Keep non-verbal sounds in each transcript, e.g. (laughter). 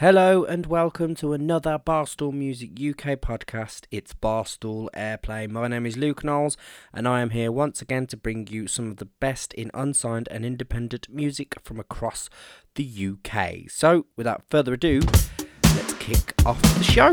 Hello and welcome to another Barstool Music UK podcast. It's Barstool Airplay. My name is Luke Knowles and I am here once again to bring you some of the best in unsigned and independent music from across the UK. So, without further ado, let's kick off the show.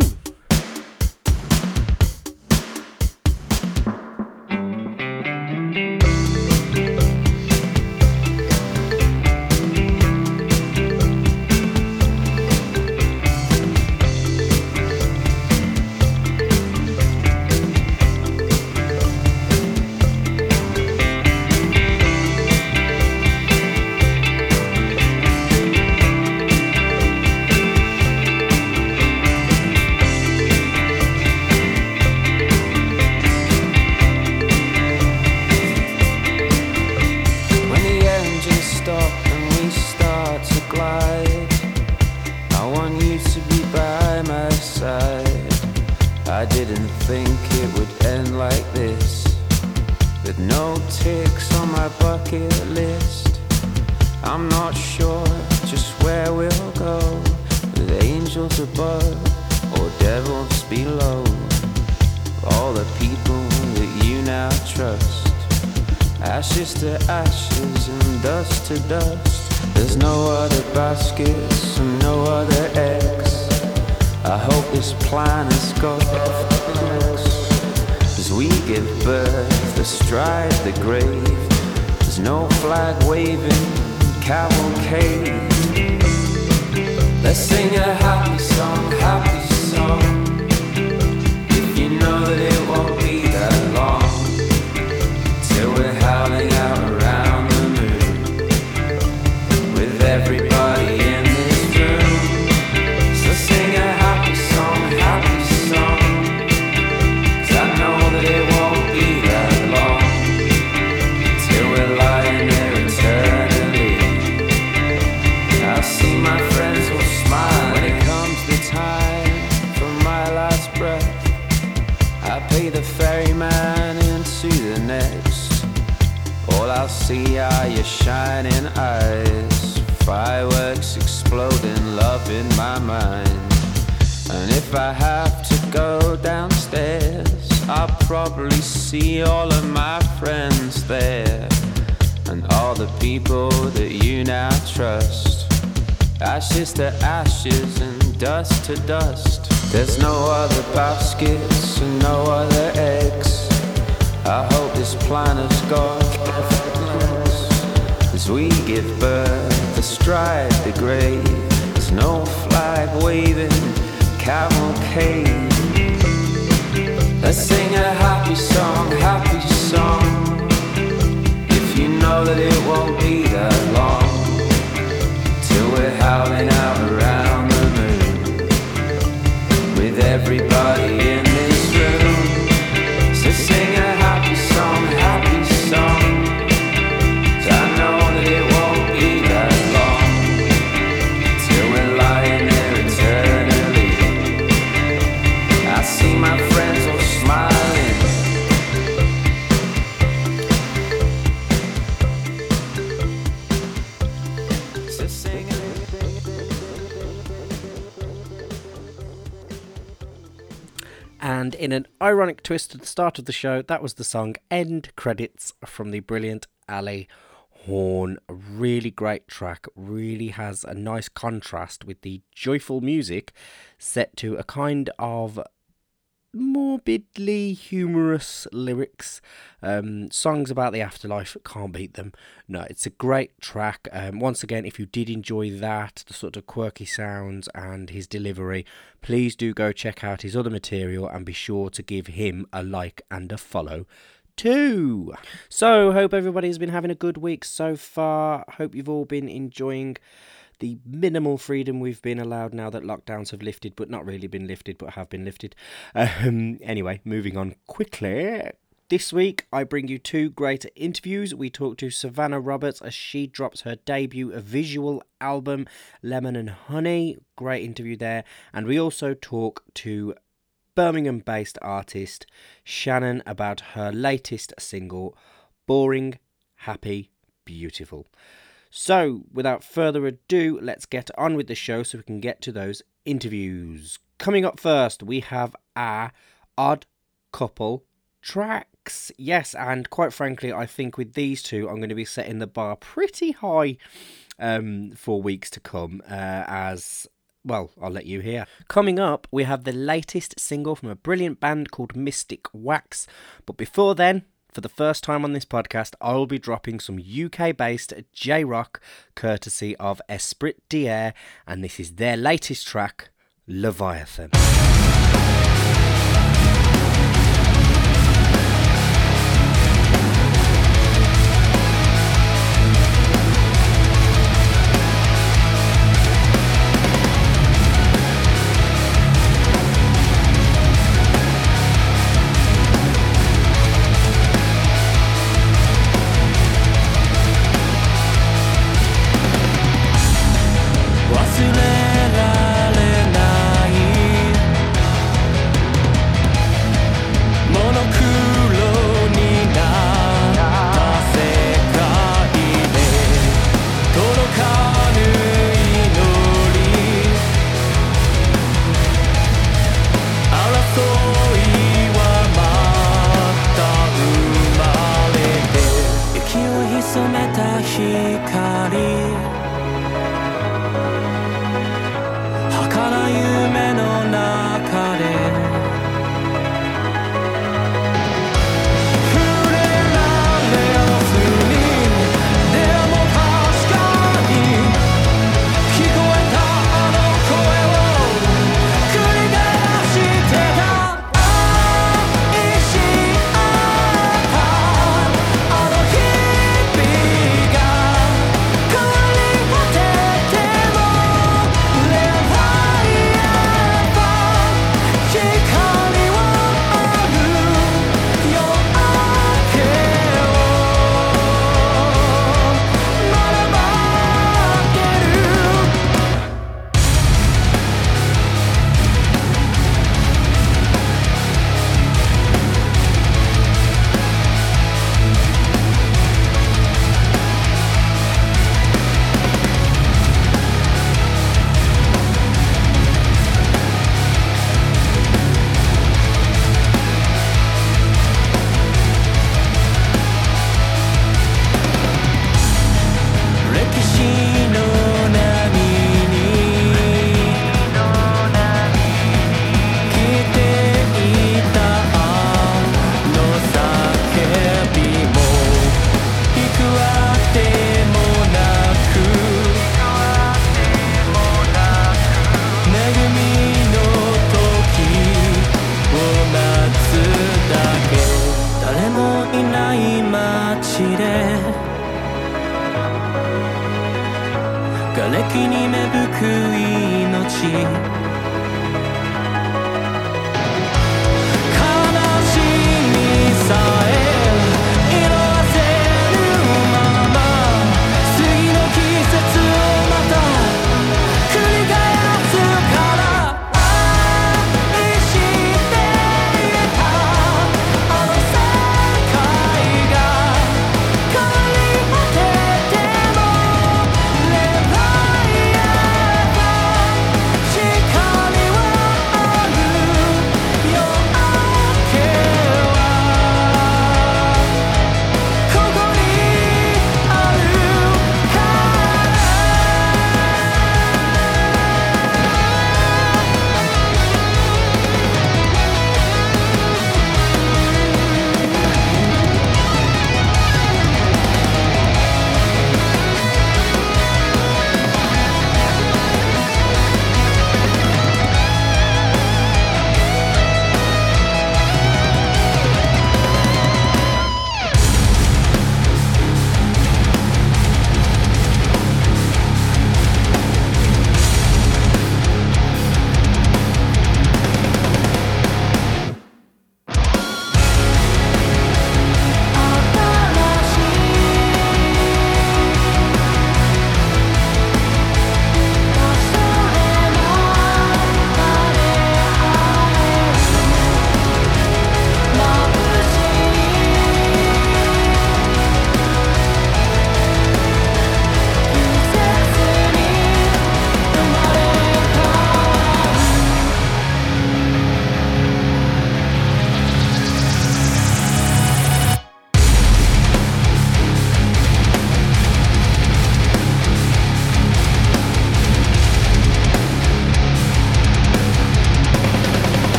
And in an ironic twist at the start of the show, that was the song End Credits from the brilliant Ali Horn. A really great track, really has a nice contrast with the joyful music set to a kind of morbidly humorous lyrics. Um, songs about the afterlife, can't beat them. No, it's a great track. Um, once again, if you did enjoy that, the sort of quirky sounds and his delivery, please do go check out his other material and be sure to give him a like and a follow too. So, hope everybody's been having a good week so far. Hope you've all been enjoying the minimal freedom we've been allowed now that lockdowns have lifted, but not really been lifted, but have been lifted. Um, anyway, moving on quickly. This week, I bring you two great interviews. We talk to Savannah Roberts as she drops her debut visual album, Lemon and Honey. Great interview there. And we also talk to Birmingham based artist Shannon about her latest single, Boring, Happy, Beautiful. So, without further ado, let's get on with the show so we can get to those interviews. Coming up first, we have our odd couple tracks. Yes, and quite frankly, I think with these two, I'm going to be setting the bar pretty high um, for weeks to come, uh, as well, I'll let you hear. Coming up, we have the latest single from a brilliant band called Mystic Wax. But before then, for the first time on this podcast, I will be dropping some UK based J rock courtesy of Esprit d'Air, and this is their latest track, Leviathan.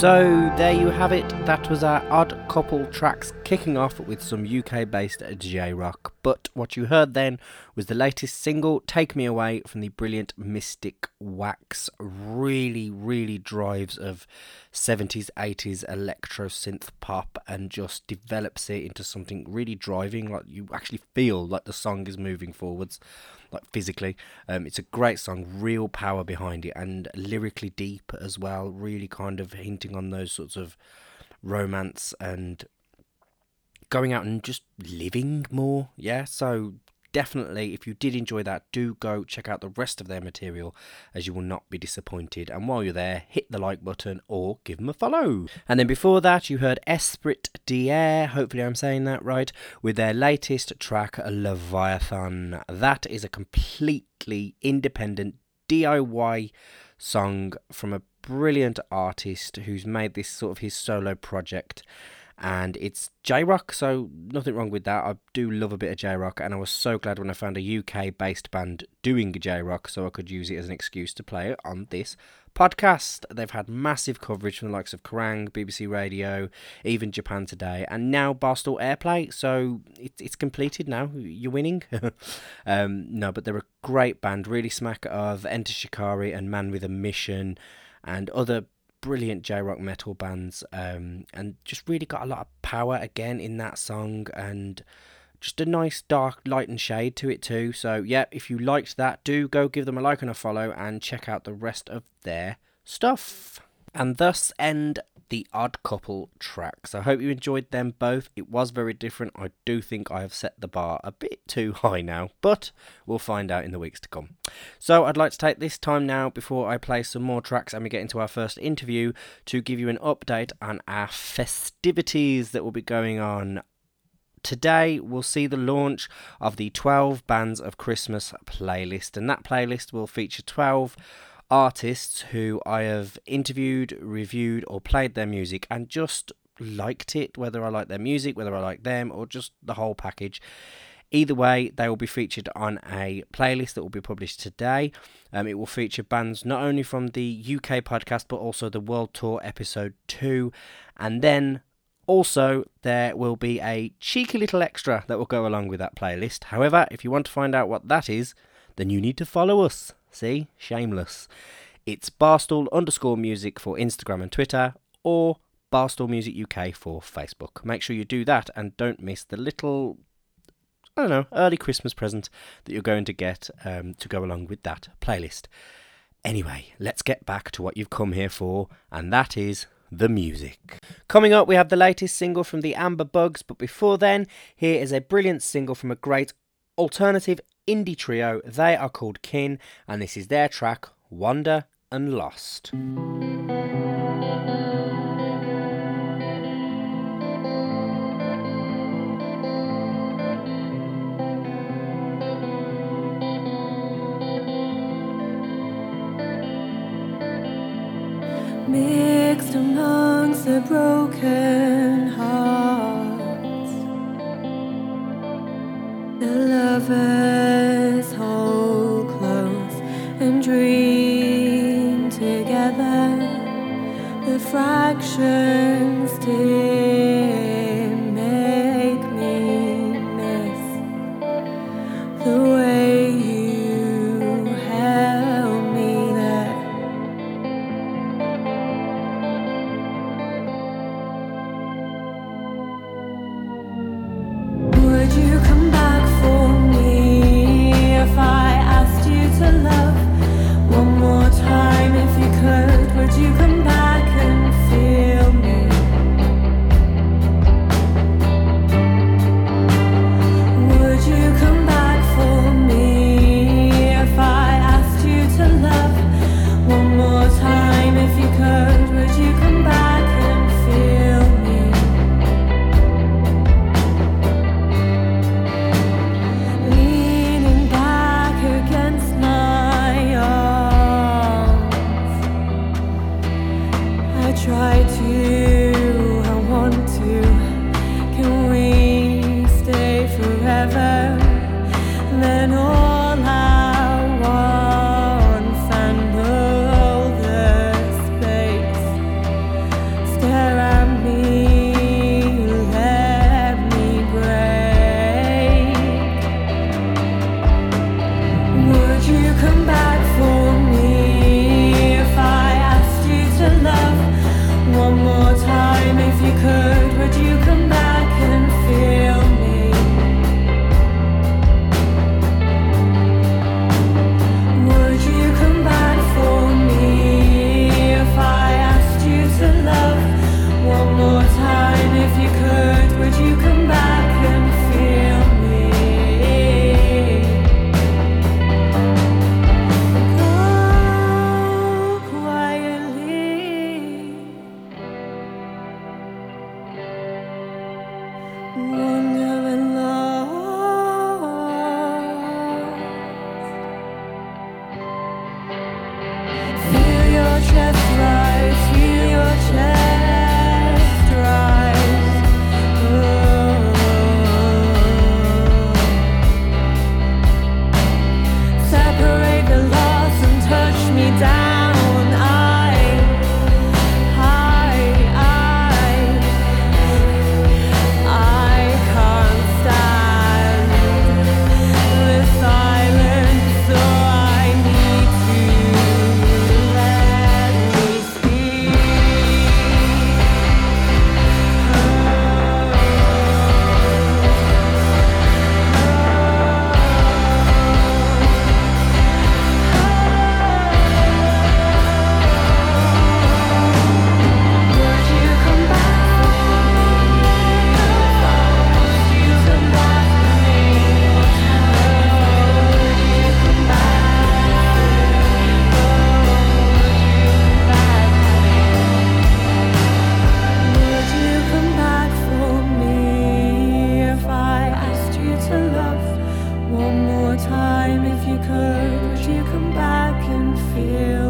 So there you have it. That was our odd couple tracks kicking off with some UK based J rock. But what you heard then was the latest single, Take Me Away, from the brilliant Mystic Wax. Really, really drives of 70s, 80s electro synth pop and just develops it into something really driving. Like you actually feel like the song is moving forwards like physically. Um, it's a great song, real power behind it, and lyrically deep as well. Really kind of hinting on those sorts of romance and going out and just living more. Yeah, so definitely, if you did enjoy that, do go check out the rest of their material as you will not be disappointed. And while you're there, hit the like button or give them a follow. And then before that, you heard Esprit d'Air, hopefully I'm saying that right, with their latest track, Leviathan. That is a completely independent DIY song from a brilliant artist who's made this sort of his solo project and it's J Rock, so nothing wrong with that. I do love a bit of J Rock, and I was so glad when I found a UK based band doing J Rock so I could use it as an excuse to play it on this podcast. They've had massive coverage from the likes of Kerrang, BBC Radio, even Japan Today, and now Barstool Airplay. So it, it's completed now. You're winning. (laughs) um, no, but they're a great band, really smack of Enter Shikari and Man with a Mission and other brilliant J rock metal bands, um, and just really got a lot of power again in that song, and just a nice dark light and shade to it too. So yeah, if you liked that, do go give them a like and a follow, and check out the rest of their stuff. And thus end the Odd Couple tracks. I hope you enjoyed them both. It was very different. I do think I have set the bar a bit too high now, but we'll find out in the weeks to come. So I'd like to take this time now before I play some more tracks and we get into our first interview to give you an update on our festivities that will be going on Today, we'll see the launch of the 12 Bands of Christmas playlist, and that playlist will feature 12 artists who I have interviewed, reviewed, or played their music and just liked it, whether I like their music, whether I like them, or just the whole package. Either way, they will be featured on a playlist that will be published today. Um, it will feature bands not only from the UK podcast but also the World Tour episode 2. And then also, there will be a cheeky little extra that will go along with that playlist. However, if you want to find out what that is, then you need to follow us. See? Shameless. It's Barstool underscore music for Instagram and Twitter, or Barstool Music UK for Facebook. Make sure you do that and don't miss the little, I don't know, early Christmas present that you're going to get um, to go along with that playlist. Anyway, let's get back to what you've come here for, and that is the music. Coming up, we have the latest single from the Amber Bugs, but before then, here is a brilliant single from a great alternative indie trio. They are called Kin, and this is their track Wonder and Lost. Mixed amongst the broken 深 love one more time if you could? Would you come back and feel?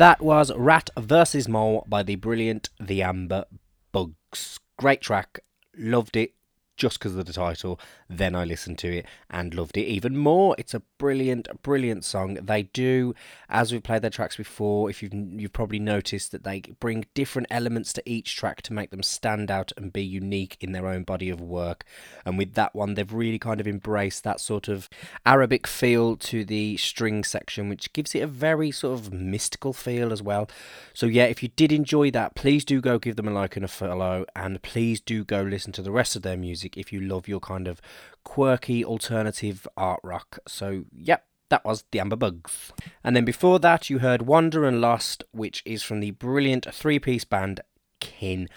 That was Rat vs. Mole by the brilliant The Amber Bugs. Great track, loved it just because of the title. Then I listened to it and loved it even more. It's a brilliant, brilliant song. They do, as we've played their tracks before, if you've you've probably noticed that they bring different elements to each track to make them stand out and be unique in their own body of work. And with that one, they've really kind of embraced that sort of Arabic feel to the string section, which gives it a very sort of mystical feel as well. So yeah, if you did enjoy that, please do go give them a like and a follow, and please do go listen to the rest of their music if you love your kind of quirky alternative art rock. So yep. That was the Amber Bugs. And then before that, you heard Wander and Lost, which is from the brilliant three piece band Kin.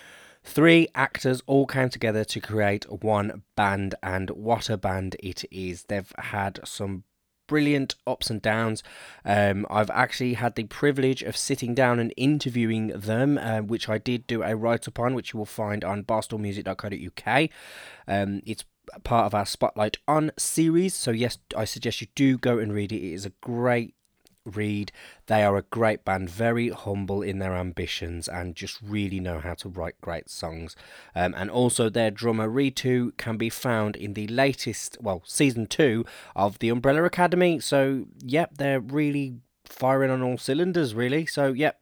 Three actors all came together to create one band, and what a band it is. They've had some brilliant ups and downs. Um, I've actually had the privilege of sitting down and interviewing them, uh, which I did do a write up on, which you will find on barstoolmusic.co.uk. Um, it's part of our Spotlight on series, so yes, I suggest you do go and read it. It is a great Read. They are a great band, very humble in their ambitions, and just really know how to write great songs. Um, and also, their drummer Ritu can be found in the latest, well, season two of the Umbrella Academy. So, yep, they're really firing on all cylinders, really. So, yep,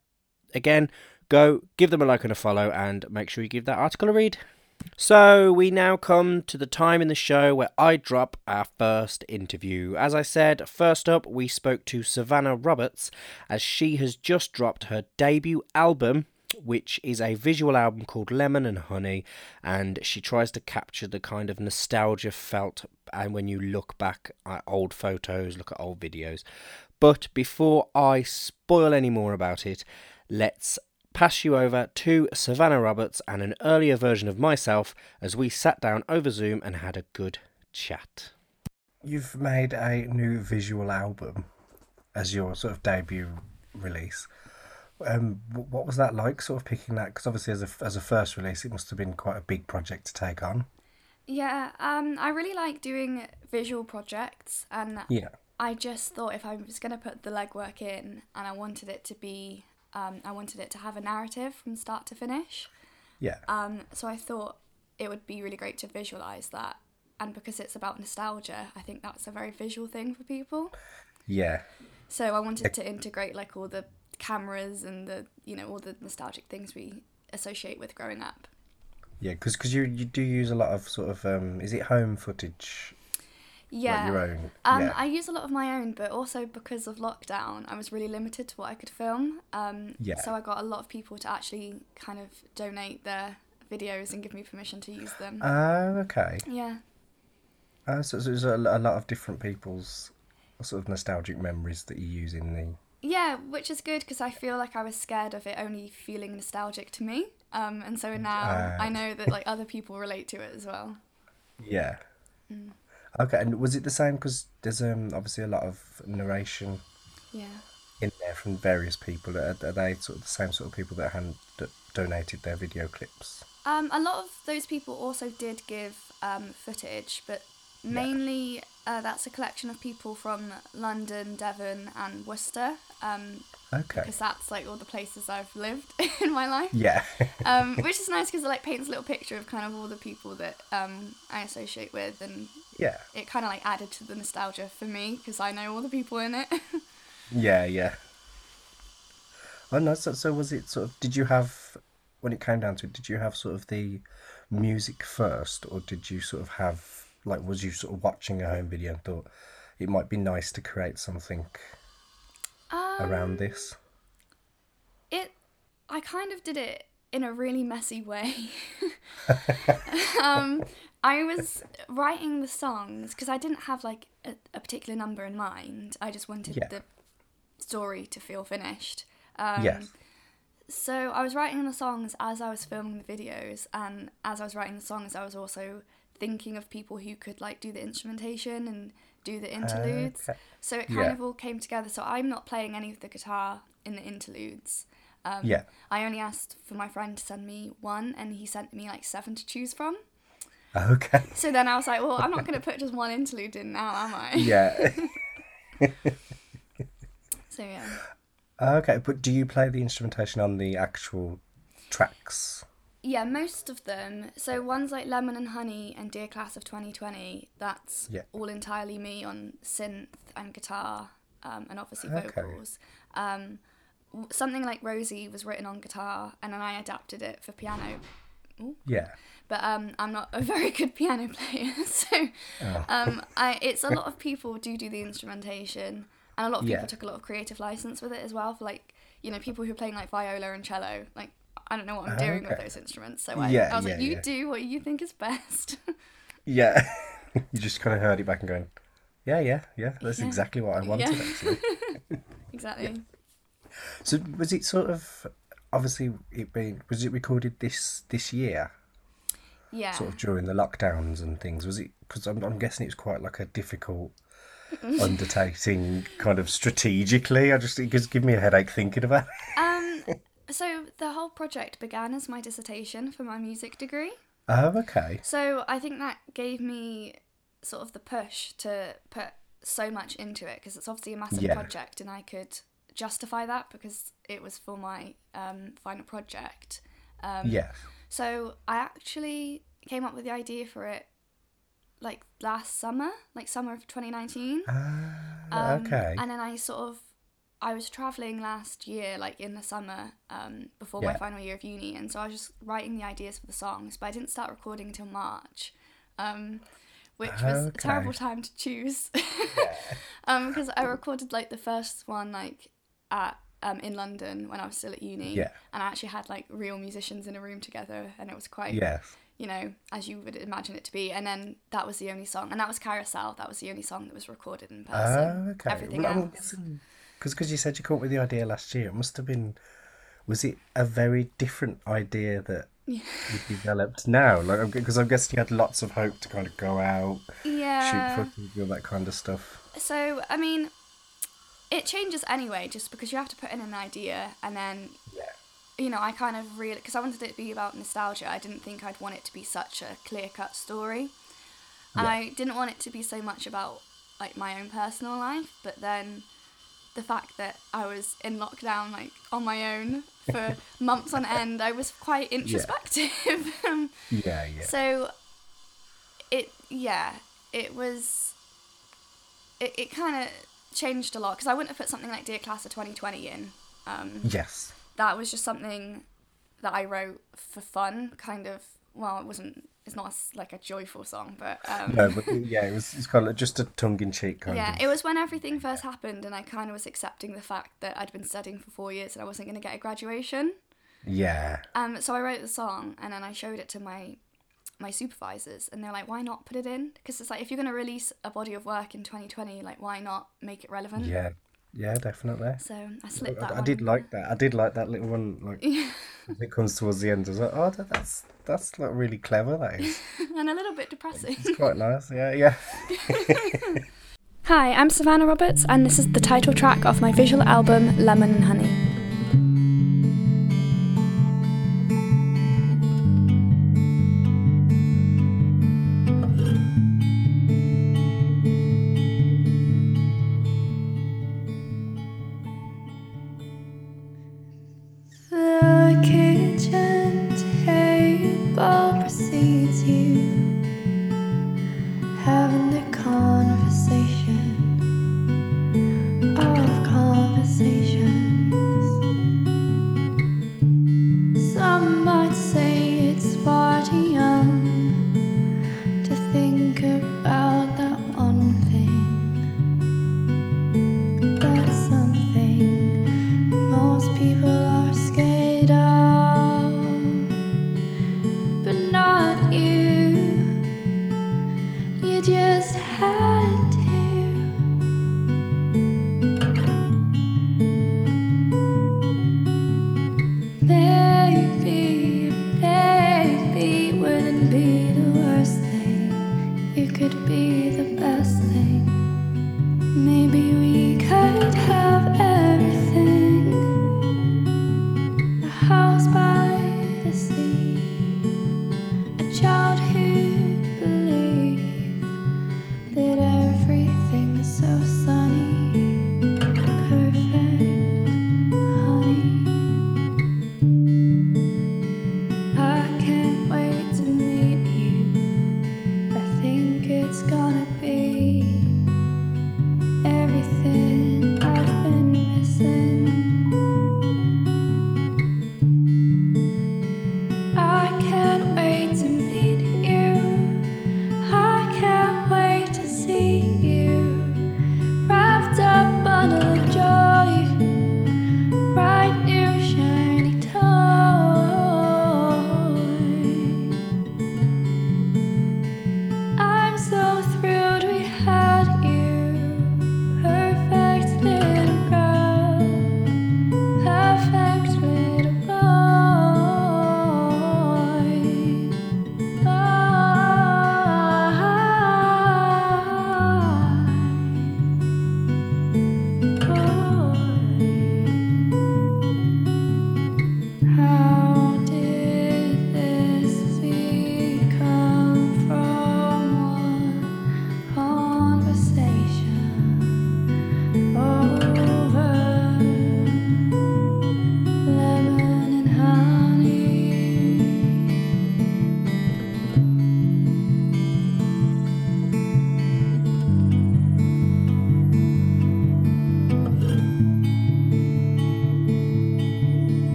again, go give them a like and a follow, and make sure you give that article a read. So, we now come to the time in the show where I drop our first interview. As I said, first up, we spoke to Savannah Roberts as she has just dropped her debut album, which is a visual album called Lemon and Honey, and she tries to capture the kind of nostalgia felt and when you look back at old photos, look at old videos. But before I spoil any more about it, let's pass you over to Savannah Roberts and an earlier version of myself as we sat down over Zoom and had a good chat. You've made a new visual album as your sort of debut release. Um, what was that like, sort of picking that? Because obviously, as a as a first release, it must have been quite a big project to take on. Yeah, um, I really like doing visual projects, and Yeah. I just thought if I was going to put the legwork in, and I wanted it to be, um, I wanted it to have a narrative from start to finish. Yeah. Um, so I thought it would be really great to visualize that, and because it's about nostalgia, I think that's a very visual thing for people. yeah. So I wanted to integrate like all the cameras and the you know all the nostalgic things we associate with growing up. Yeah, because you you do use a lot of sort of um, is it home footage? Yeah. your own, Um, yeah. I use a lot of my own, but also because of lockdown, I was really limited to what I could film. Um, Yeah. So I got a lot of people to actually kind of donate their videos and give me permission to use them. Oh, okay. yeah. Uh, so so there's a, a lot of different people's sort of nostalgic memories that you use in the. Yeah, which is good because I feel like I was scared of it only feeling nostalgic to me. Um, and so now Ah. I know that like other people relate to it as well. Yeah. Mm. Okay, and was it the same? Because there's um obviously a lot of narration Yeah. in there from various people. Are, are they sort of the same sort of people that hand that donated their video clips? Um, a lot of those people also did give um, footage, but mainly uh, that's a collection of people from London, Devon, and Worcester. Um, Okay. because that's like all the places I've lived (laughs) in my life. Yeah. Um, which is nice because it like paints a little picture of kind of all the people that um, I associate with, and yeah. it kind of like added to the nostalgia for me because I know all the people in it. (laughs) Yeah. Yeah. Oh no. So, so was it sort of? Did you have when it came down to it? Did you have sort of the music first, or did you sort of have like was you sort of watching a home video and thought it might be nice to create something around this? it i kind of did it in a really messy way (laughs) um i was writing the songs because i didn't have like a, a particular number in mind i just wanted Yeah. the story to feel finished um yes. so i was writing the songs as i was filming the videos and as i was writing the songs i was also thinking of people who could like do the instrumentation and do the interludes Okay. so it kind Yeah. of all came together so i'm not playing any of the guitar in the interludes um, Yeah. I only asked for my friend to send me one, and he sent me like seven to choose from. Okay. So then I was like, well, I'm not going to put just one interlude in now, am I? (laughs) Yeah. (laughs) So yeah. okay, but do you play the instrumentation on the actual tracks? Yeah, most of them. So ones like Lemon and Honey and Dear Class of 2020, that's Yeah. all entirely me on synth and guitar, um, and obviously Okay. vocals. Um, something like Rosie was written on guitar, and then I adapted it for piano. Yeah. but um, I'm not a (laughs) very good piano player, (laughs) so Oh. um, I, it's a lot of people do do the instrumentation, and a lot of people Yeah. took a lot of creative license with it as well. For like, you know, people who are playing like viola and cello, like I don't know what I'm doing with those instruments, so I, Yeah, I was like, you yeah. do what you think is best. (laughs) Yeah. (laughs) you just kind of heard it back and going, yeah, yeah, yeah, that's Yeah. exactly what I wanted Yeah. actually. (laughs) exactly. So was it sort of obviously it being was it recorded this this year Yeah. sort of during the lockdowns and things was it because I'm, I'm guessing it was quite like a difficult undertaking kind of strategically I just it just give me a headache thinking about it. Um, so the whole project began as my dissertation for my music degree. oh okay So I think that gave me sort of the push to put so much into it because it's obviously a massive Yeah. project and I could justify that because it was for my um, final project. Um, Yes. So I actually came up with the idea for it like last summer, like summer of 2019. Um, okay. And then I sort of, I was traveling last year, like in the summer, um, before my final year of uni, and so I was just writing the ideas for the songs, but I didn't start recording until March, um, which was a terrible time to choose, (laughs) um, because I recorded like the first one like at um in London when I was still at uni, Yeah. and I actually had like real musicians in a room together, and it was quite Yes. you know, as you would imagine it to be. And then that was the only song, and that was Carousel. That was the only song that was recorded in person. Oh, okay. Everything Well, else. Guessing because you said you came up with the idea last year, it must have been. Was it a very different idea that you developed now? Like, because I'm guessing you had lots of hope to kind of go out, Yeah. shoot footage, all that kind of stuff. So I mean, it changes anyway, just because you have to put in an idea, and then Yeah. you know, I kind of really because I wanted it to be about nostalgia. I didn't think I'd want it to be such a clear cut story, and I didn't want it to be so much about like my own personal life. But then the fact that I was in lockdown, like on my own for (laughs) months on end, I was quite introspective. (laughs) Um, Yeah, yeah. so it yeah it was it, it kind of changed a lot because i wouldn't have put something like dear class of 2020 in um, yes. that was just something that i wrote for fun kind of well it wasn't it's not like a joyful song but um, No, but yeah, it was. It's kind of just a tongue-in-cheek kind yeah of. it was when everything first happened and i kind of was accepting the fact that i'd been studying for four years and i wasn't going to get a graduation Yeah. Um, so I wrote the song and then I showed it to my my supervisors and they're like, why not put it in? Because it's like if you're gonna release a body of work in 2020, like why not make it relevant? Yeah. Yeah, definitely. So I slipped that I, I did like that. I did like that little one. Like, (laughs) it comes towards the end, I was like, oh, that, that's that's like really clever. That is. (laughs) and a little bit depressing. It's quite nice. Yeah, yeah. (laughs) Hi, I'm Savannah Roberts and this is the title track of my visual album Lemon and Honey.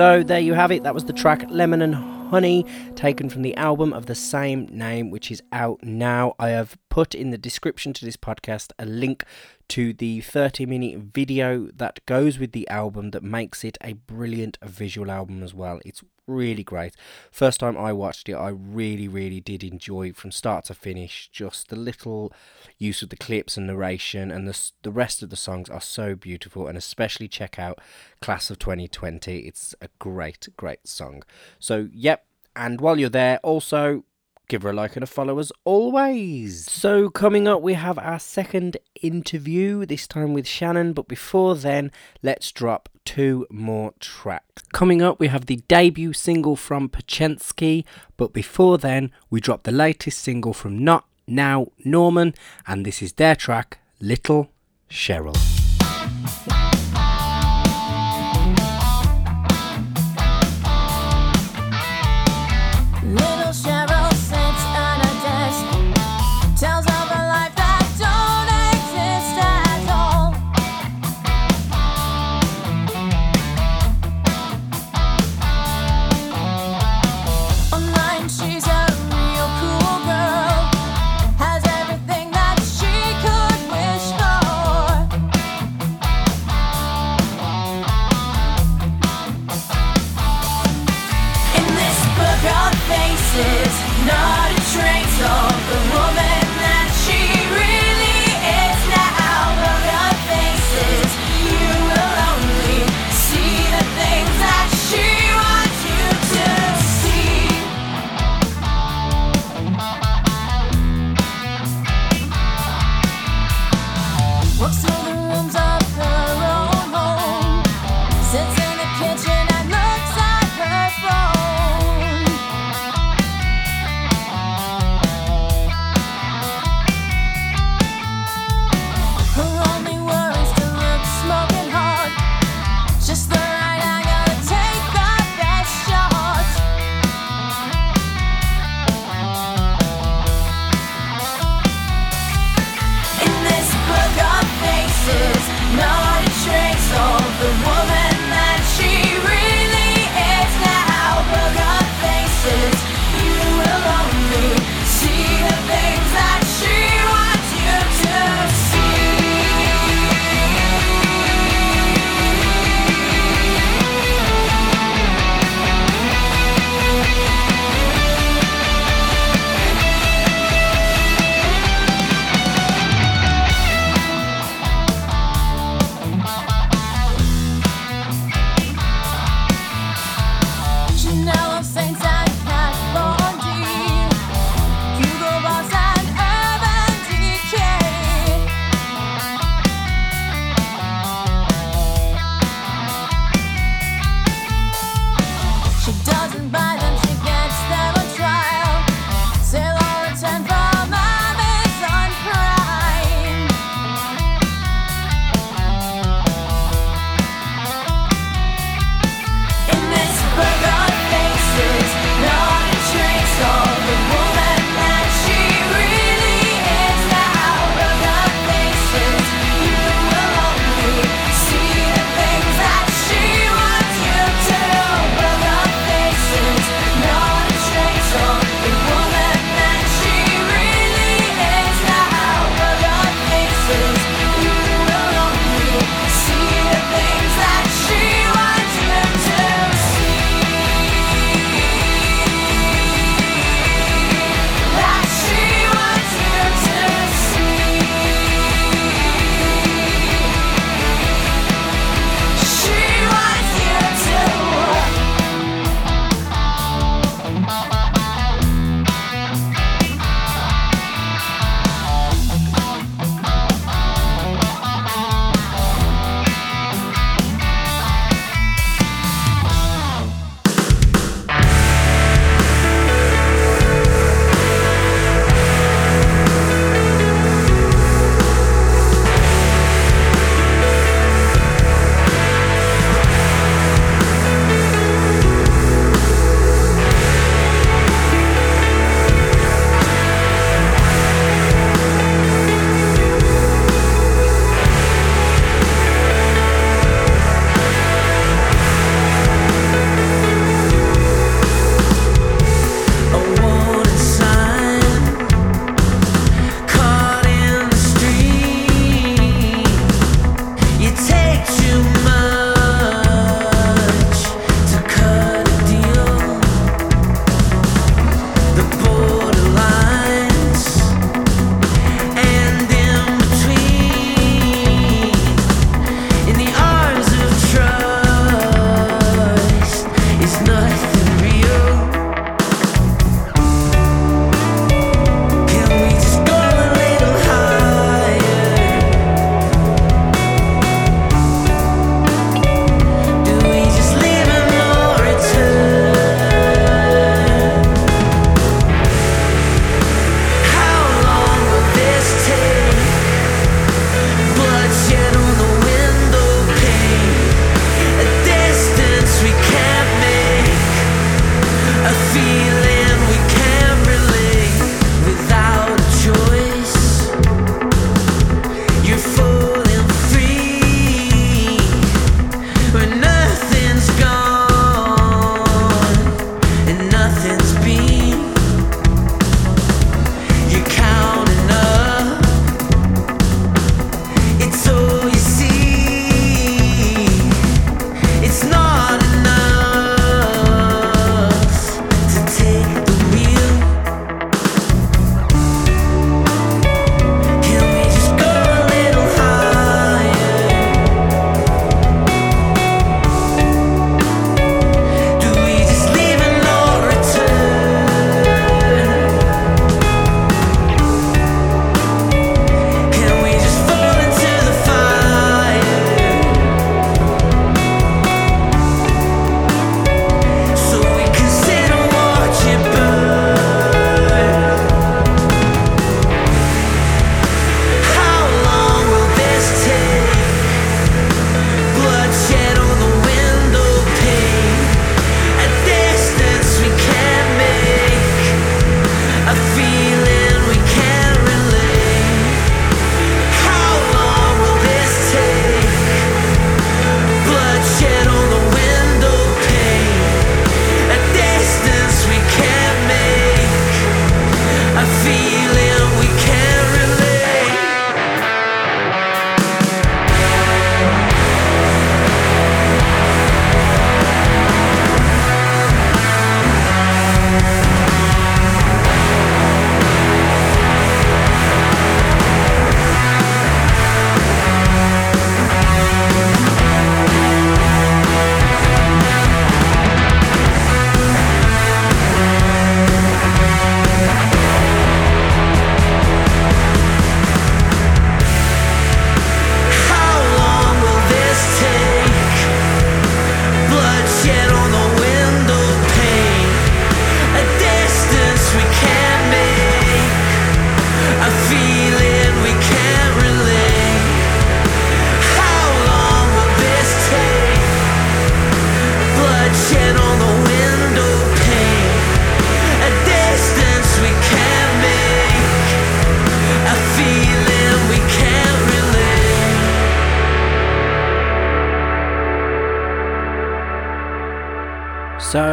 So there you have it. That was the track Lemon and Honey, taken from the album of the same name, which is out now. I have put in the description to this podcast a link to the 30 minute video that goes with the album that makes it a brilliant visual album as well. It's really great. First time I watched it, I really, really did enjoy from start to finish. Just the little use of the clips and narration, and the the rest of the songs are so beautiful. And especially check out Class of 2020. It's a great, great song. So, yep. And while you're there, also give her a like and a follow as always. So, coming up, we have our second interview, this time with Shannon. But before then, let's drop two more tracks. Coming up, we have the debut single from Pachensky. But before then, we drop the latest single from Not Now Norman, and this is their track, Little Cheryl.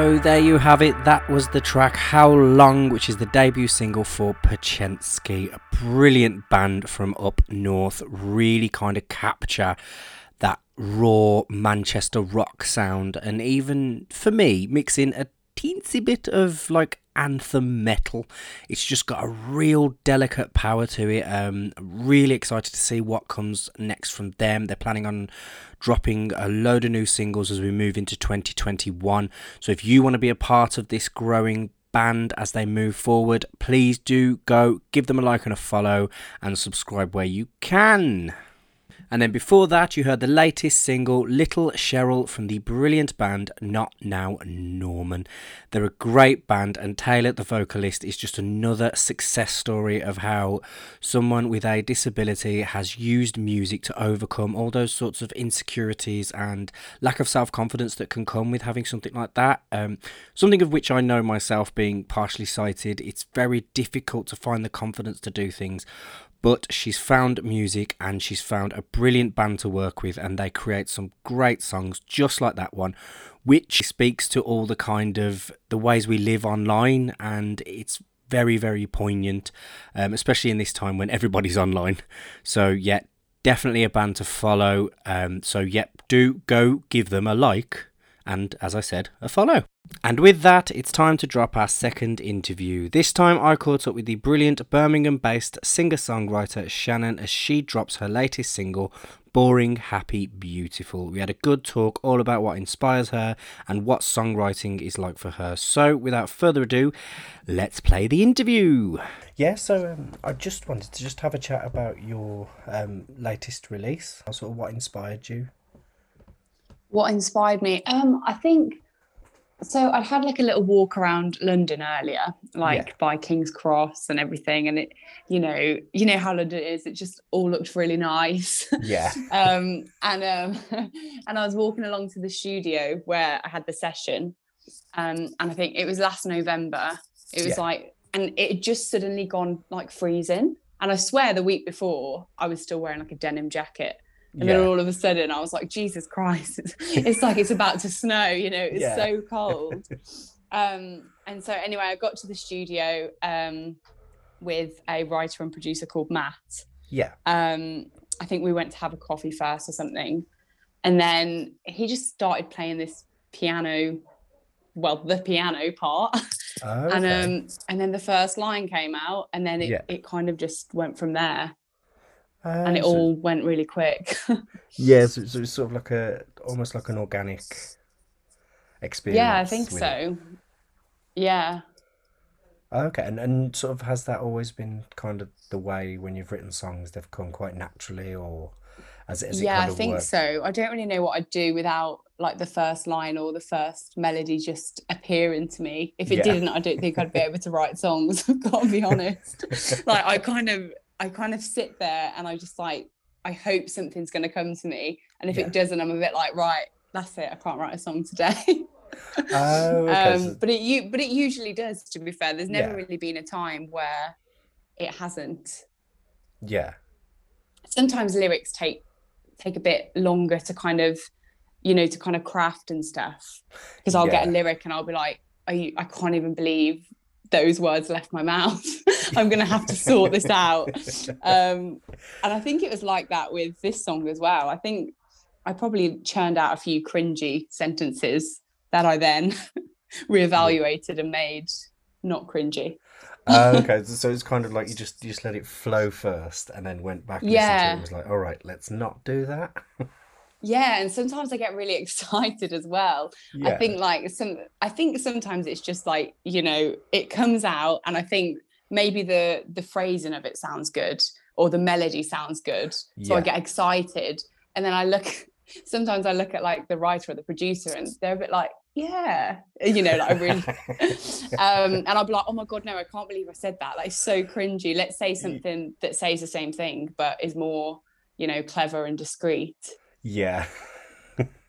So there you have it. That was the track How Long, which is the debut single for Pachensky. A brilliant band from up north. Really kind of capture that raw Manchester rock sound and even for me mixing a teensy bit of like anthem metal. It's just got a real delicate power to it. Um, really excited to see what comes next from them. They're planning on dropping a load of new singles as we move into 2021. So if you want to be a part of this growing band as they move forward, please do go give them a like and a follow and subscribe where you can. And then before that, you heard the latest single, Little Cheryl, from the brilliant band Not Now Norman. They're a great band, and Taylor, the vocalist, is just another success story of how someone with a disability has used music to overcome all those sorts of insecurities and lack of self confidence that can come with having something like that. Um, something of which I know myself, being partially sighted, it's very difficult to find the confidence to do things but she's found music and she's found a brilliant band to work with and they create some great songs just like that one which speaks to all the kind of the ways we live online and it's very very poignant um, especially in this time when everybody's (laughs) online so yeah definitely a band to follow um, so yep do go give them a like and, as I said, a follow. And with that, it's time to drop our second interview. This time, I caught up with the brilliant Birmingham based singer songwriter Shannon as she drops her latest single, Boring, Happy, Beautiful. We had a good talk all about what inspires her and what songwriting is like for her. So, without further ado, let's play the interview. Yeah, so um, I just wanted to just have a chat about your um, latest release, sort of what inspired you what inspired me? Um, I think so. I'd had like a little walk around London earlier, like yeah. by King's Cross and everything, and it, you know, you know how London is. It just all looked really nice. Yeah. (laughs) um, and um, (laughs) and I was walking along to the studio where I had the session, um, and I think it was last November. It was yeah. like, and it had just suddenly gone like freezing. And I swear the week before I was still wearing like a denim jacket and yeah. then all of a sudden I was like, Jesus Christ, it's, (laughs) it's like it's about to snow, you know, it's yeah. so cold. um, and so anyway, I got to the studio um, with a writer and producer called Matt. Yeah. Um, I think we went to have a coffee first or something. And then he just started playing this piano, well, the piano part. (laughs) Okay. and um, and then the first line came out, and then it, yeah. it kind of just went from there and it so, all went really quick. (laughs) yeah, so, so, it's sort of like a almost like an organic experience. Yeah, I think so. It. Yeah. Okay, and and sort of has that always been kind of the way when you've written songs they've come quite naturally, or as it? yeah, kind of I think worked? so. I don't really know what I'd do without like the first line or the first melody just appearing to me. If it yeah. didn't, I don't think I'd be able to write songs. (laughs) I've got to be honest. (laughs) like I kind of I kind of sit there and I just like I hope something's going to come to me, and if yeah. it doesn't, I'm a bit like right, that's it. I can't write a song today. (laughs) oh, okay. um, but it you but it usually does. To be fair, there's never yeah. really been a time where it hasn't. Yeah. Sometimes lyrics take take a bit longer to kind of, you know, to kind of craft and stuff. Because I'll yeah. get a lyric and I'll be like, you, I can't even believe those words left my mouth. (laughs) I'm going to have to sort this out. Um, and I think it was like that with this song as well. I think I probably churned out a few cringy sentences that I then (laughs) reevaluated and made not cringy. uh, okay, (laughs) so it's kind of like you just you just let it flow first, and then went back. And yeah, it was like, all right, let's not do that. Yeah and sometimes i get really (laughs) excited as well. Yeah. i think like some i think sometimes it's just like you know it comes out and i think maybe the the phrasing of it sounds good or the melody sounds good so yeah. i get excited. And then i look (laughs) sometimes i look at like the writer or the producer and they're a bit like yeah (laughs) you know like i really um and i'll be like oh my god no i can't believe i said that like so cringy. Let's say something that says the same thing but is more you know clever and discreet yeah.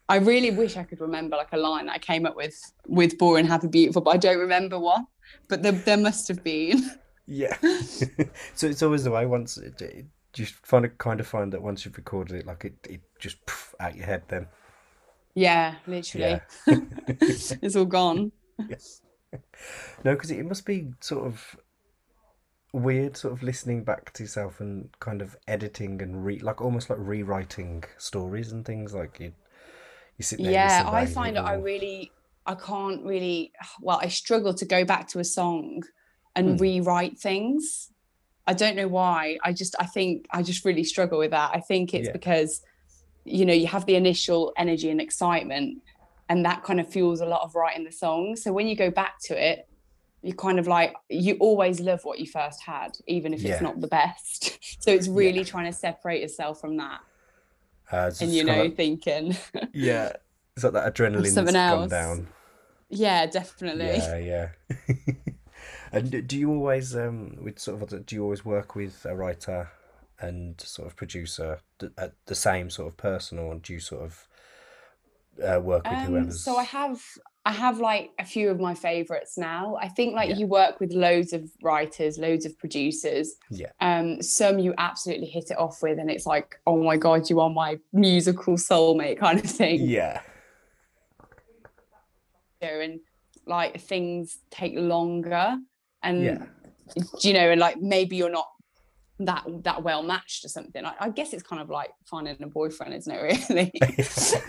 I really wish I could remember like a line that I came up with with boring, happy, beautiful, but I don't remember one. But there, there must have been. Yeah. (laughs) (laughs) so it's always the way. Once uh, it, it, you find it kind of find that once you've recorded it, like it, it just poof, out your head. Then. Yeah, literally. Yeah. (laughs) it's all gone. Yes. No, because it must be sort of weird, sort of listening back to yourself and kind of editing and re like almost like rewriting stories and things. Like you, you sit there. yeah i find it i really i can't really well i struggle to go back to a song and Hmm. rewrite things i don't know why i just i think i just really struggle with that i think it's Yeah. because you know you have the initial energy and excitement and that kind of fuels a lot of writing the song so when you go back to it you kind of like you always love what you first had even if Yeah. it's not the best (laughs) so it's really trying to separate yourself from that Uh, and you know kinda- thinking yeah, (laughs) it's like that adrenaline's something gone else. down. yeah definitely Yeah, yeah. (laughs) and do you always, um, with sort of, do you always work with a writer and sort of producer, uh, the same sort of person, or do you sort of uh, work with Um, whoever's? so I have I have like a few of my favorites now. I think like Yeah. you work with loads of writers, loads of producers. Yeah. Um, some you absolutely hit it off with, and it's like, oh my god, you are my musical soulmate kind of thing. Yeah, And like things take longer, and yeah, you know, and like maybe you're not that that well matched or something. I, I guess it's kind of like finding a boyfriend, isn't it? Really,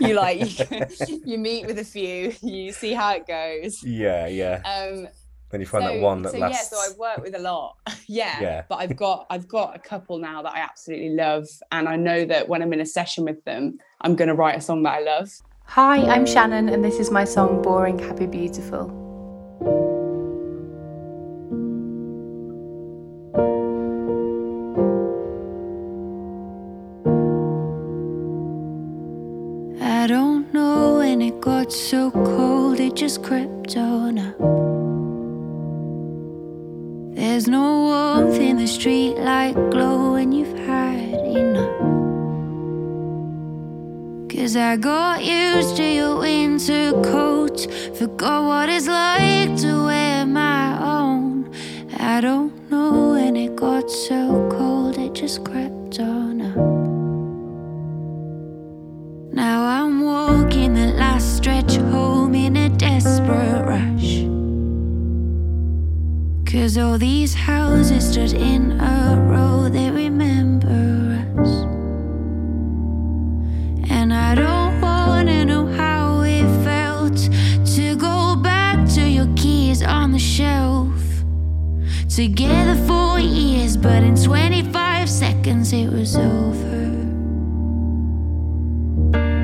(laughs) (laughs) you like you, you meet with a few, you see how it goes. yeah, yeah. Um, Then you find so, that one that so lasts. yeah, so I've worked with a lot. (laughs) yeah, Yeah. but I've got I've got a couple now that I absolutely love, and I know that when I'm in a session with them, I'm going to write a song that I love. Hi, I'm Shannon, and this is my song Boring, Happy, Beautiful. Got so cold, it just crept on up. There's no warmth in the street light glow when you've had enough. Cause I got used to your winter coat, forgot what it's like to wear my own. I don't know when it got so cold, it just crept on up. Now last stretch home in a desperate rush. Cause all these houses stood in a row, they remember us. And I don't wanna know how it felt to go back to your keys on the shelf. Together for years, but in 25 seconds it was over.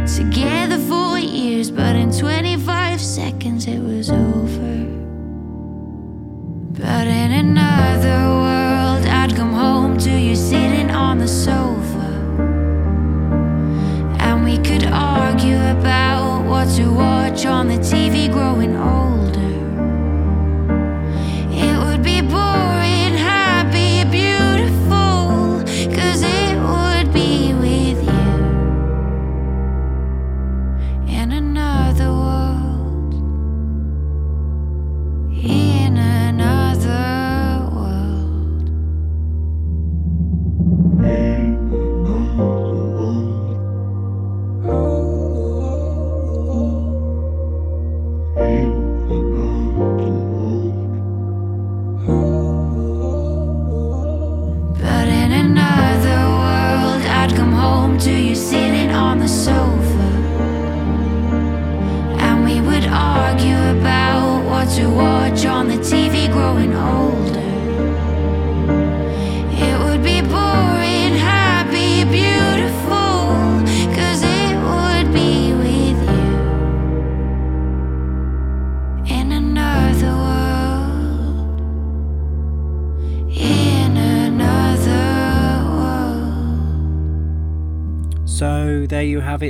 Together but in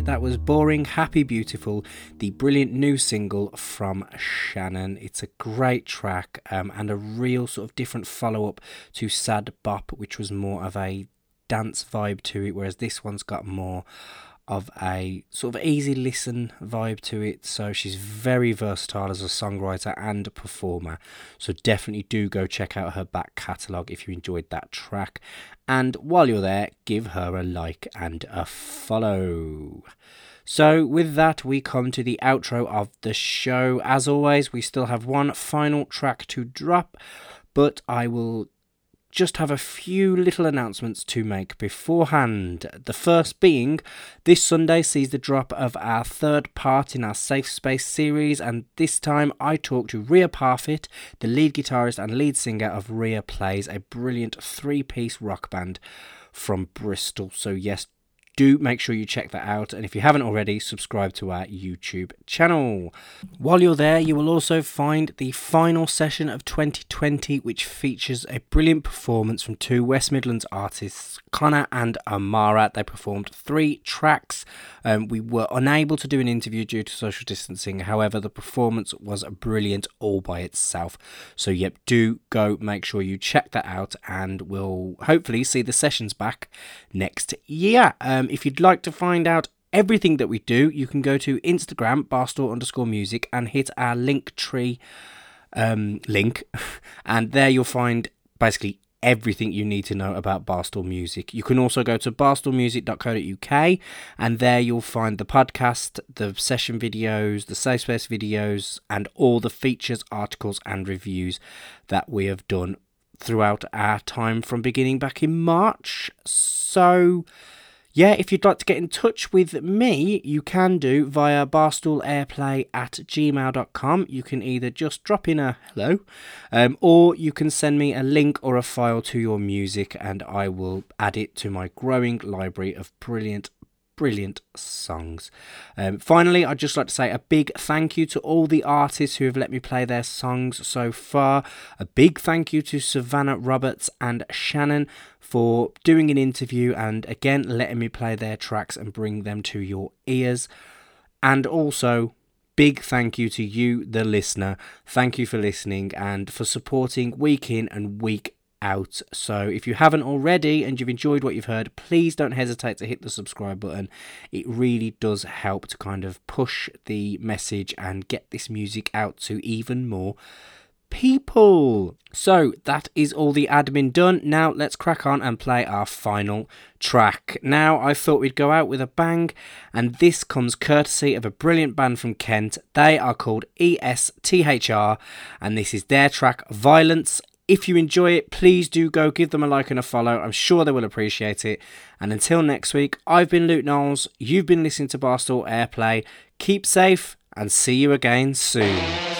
That was Boring, Happy, Beautiful, the brilliant new single from Shannon. It's a great track um, and a real sort of different follow up to Sad Bop, which was more of a dance vibe to it, whereas this one's got more of a sort of easy listen vibe to it. So she's very versatile as a songwriter and a performer. So definitely do go check out her back catalogue if you enjoyed that track. And while you're there, give her a like and a follow. So, with that, we come to the outro of the show. As always, we still have one final track to drop, but I will just have a few little announcements to make beforehand. The first being this Sunday sees the drop of our third part in our Safe Space series, and this time I talk to Ria Parfit, the lead guitarist and lead singer of Ria Plays, a brilliant three piece rock band from Bristol. So, yes, do make sure you check that out. And if you haven't already, subscribe to our YouTube channel. While you're there, you will also find the final session of 2020, which features a brilliant performance from two West Midlands artists, Connor and Amara. They performed three tracks. Um, we were unable to do an interview due to social distancing. However, the performance was brilliant all by itself. So, yep, do go make sure you check that out, and we'll hopefully see the sessions back next year. Um, if you'd like to find out everything that we do, you can go to Instagram, barstool underscore music, and hit our Linktree um, link. (laughs) And there you'll find basically everything you need to know about Barstool Music. You can also go to barstoolmusic.co.uk and there you'll find the podcast, the session videos, the safe space videos, and all the features, articles, and reviews that we have done throughout our time from beginning back in March. So yeah, if you'd like to get in touch with me, you can do via barstoolairplay at gmail.com. You can either just drop in a hello, um, or you can send me a link or a file to your music, and I will add it to my growing library of brilliant brilliant songs. Um, finally, I'd just like to say a big thank you to all the artists who have let me play their songs so far. A big thank you to Savannah Roberts and Shannon for doing an interview and again letting me play their tracks and bring them to your ears. And also, big thank you to you, the listener. Thank you for listening and for supporting week in and week out. So if you haven't already and you've enjoyed what you've heard, please don't hesitate to hit the subscribe button. It really does help to kind of push the message and get this music out to even more people. So that is all the admin done. Now let's crack on and play our final track. Now I thought we'd go out with a bang, and this comes courtesy of a brilliant band from Kent. They are called ESTHR, and this is their track Violence if you enjoy it, please do go give them a like and a follow. I'm sure they will appreciate it. And until next week, I've been Luke Knowles. You've been listening to Barstool Airplay. Keep safe and see you again soon.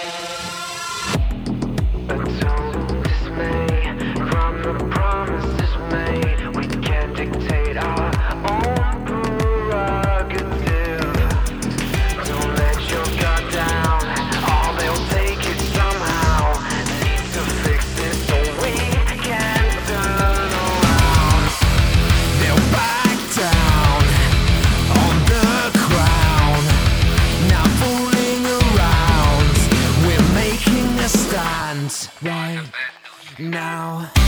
Now.